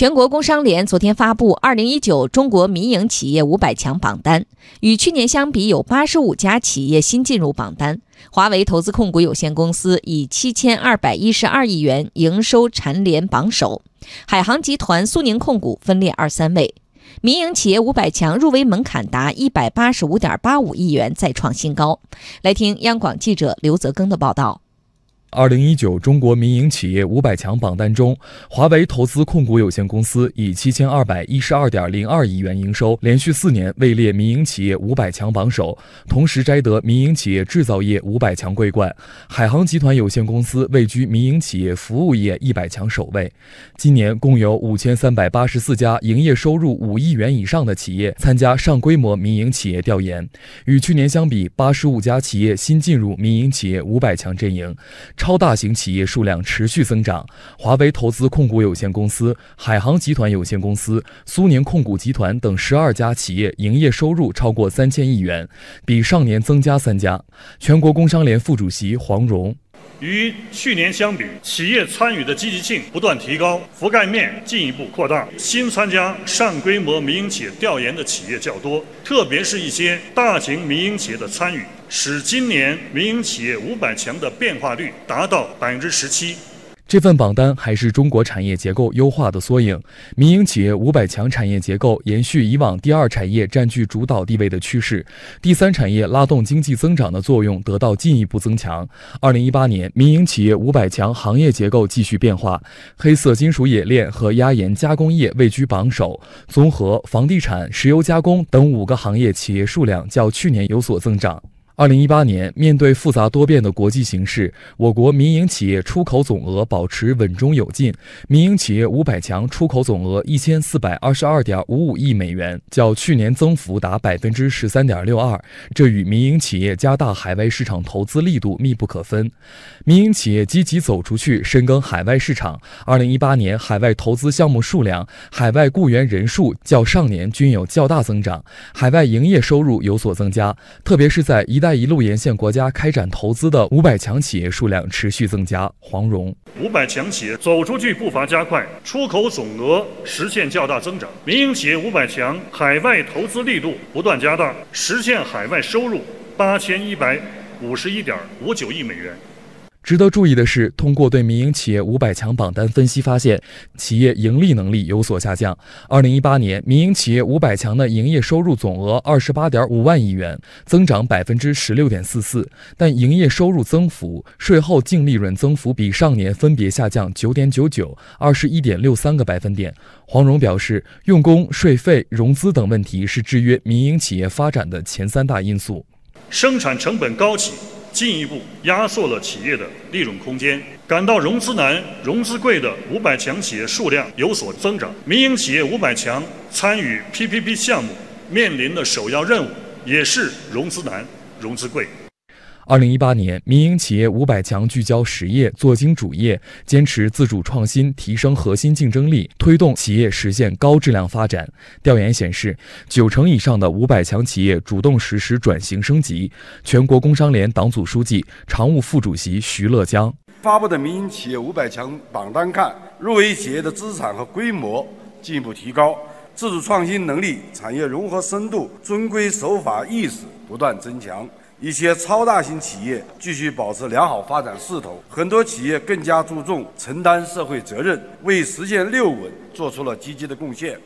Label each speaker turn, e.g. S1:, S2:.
S1: 全国工商联昨天发布二零一九中国民营企业五百强榜单，与去年相比，有八十五家企业新进入榜单。华为投资控股有限公司以七千二百一十二亿元营收蝉联榜首，海航集团、苏宁控股分列二三位。民营企业五百强入围门槛达一百八十五点八五亿元，再创新高。来听央广记者刘泽庚的报道。
S2: 二零一九中国民营企业五百强榜单中，华为投资控股有限公司以七千二百一十二点零二亿元营收，连续四年位列民营企业五百强榜首，同时摘得民营企业制造业五百强桂冠。海航集团有限公司位居民营企业服务业一百强首位。今年共有五千三百八十四家营业收入五亿元以上的企业参加上规模民营企业调研，与去年相比，八十五家企业新进入民营企业五百强阵营。超大型企业数量持续增长，华为投资控股有限公司、海航集团有限公司、苏宁控股集团等十二家企业营业收入超过三千亿元，比上年增加三家。全国工商联副主席黄荣。
S3: 与去年相比，企业参与的积极性不断提高，覆盖面进一步扩大。新参加上规模民营企业调研的企业较多，特别是一些大型民营企业的参与，使今年民营企业五百强的变化率达到百分之十七。
S2: 这份榜单还是中国产业结构优化的缩影。民营企业五百强产业结构延续以往第二产业占据主导地位的趋势，第三产业拉动经济增长的作用得到进一步增强。二零一八年，民营企业五百强行业结构继续变化，黑色金属冶炼和压延加工业位居榜首，综合、房地产、石油加工等五个行业企业数量较去年有所增长。二零一八年，面对复杂多变的国际形势，我国民营企业出口总额保持稳中有进。民营企业五百强出口总额一千四百二十二点五五亿美元，较去年增幅达百分之十三点六二。这与民营企业加大海外市场投资力度密不可分。民营企业积极走出去，深耕海外市场。二零一八年，海外投资项目数量、海外雇员人数较上年均有较大增长，海外营业收入有所增加，特别是在“一带在一路”沿线国家开展投资的五百强企业数量持续增加。黄荣，
S3: 五百强企业走出去步伐加快，出口总额实现较大增长。民营企业五百强海外投资力度不断加大，实现海外收入八千一百五十一点五九亿美元。
S2: 值得注意的是，通过对民营企业五百强榜单分析发现，企业盈利能力有所下降。二零一八年，民营企业五百强的营业收入总额二十八点五万亿元，增长百分之十六点四四，但营业收入增幅、税后净利润增幅比上年分别下降九点九九、二十一点六三个百分点。黄荣表示，用工、税费、融资等问题是制约民营企业发展的前三大因素。
S3: 生产成本高企。进一步压缩了企业的利润空间，感到融资难、融资贵的五百强企业数量有所增长。民营企业五百强参与 PPP 项目面临的首要任务也是融资难、融资贵。
S2: 二零一八年，民营企业五百强聚焦实业、做精主业，坚持自主创新，提升核心竞争力，推动企业实现高质量发展。调研显示，九成以上的五百强企业主动实施转型升级。全国工商联党组书记、常务副主席徐乐江
S4: 发布的民营企业五百强榜单看，入围企业的资产和规模进一步提高，自主创新能力、产业融合深度、遵规守法意识不断增强。一些超大型企业继续保持良好发展势头，很多企业更加注重承担社会责任，为实现“六稳”做出了积极的贡献。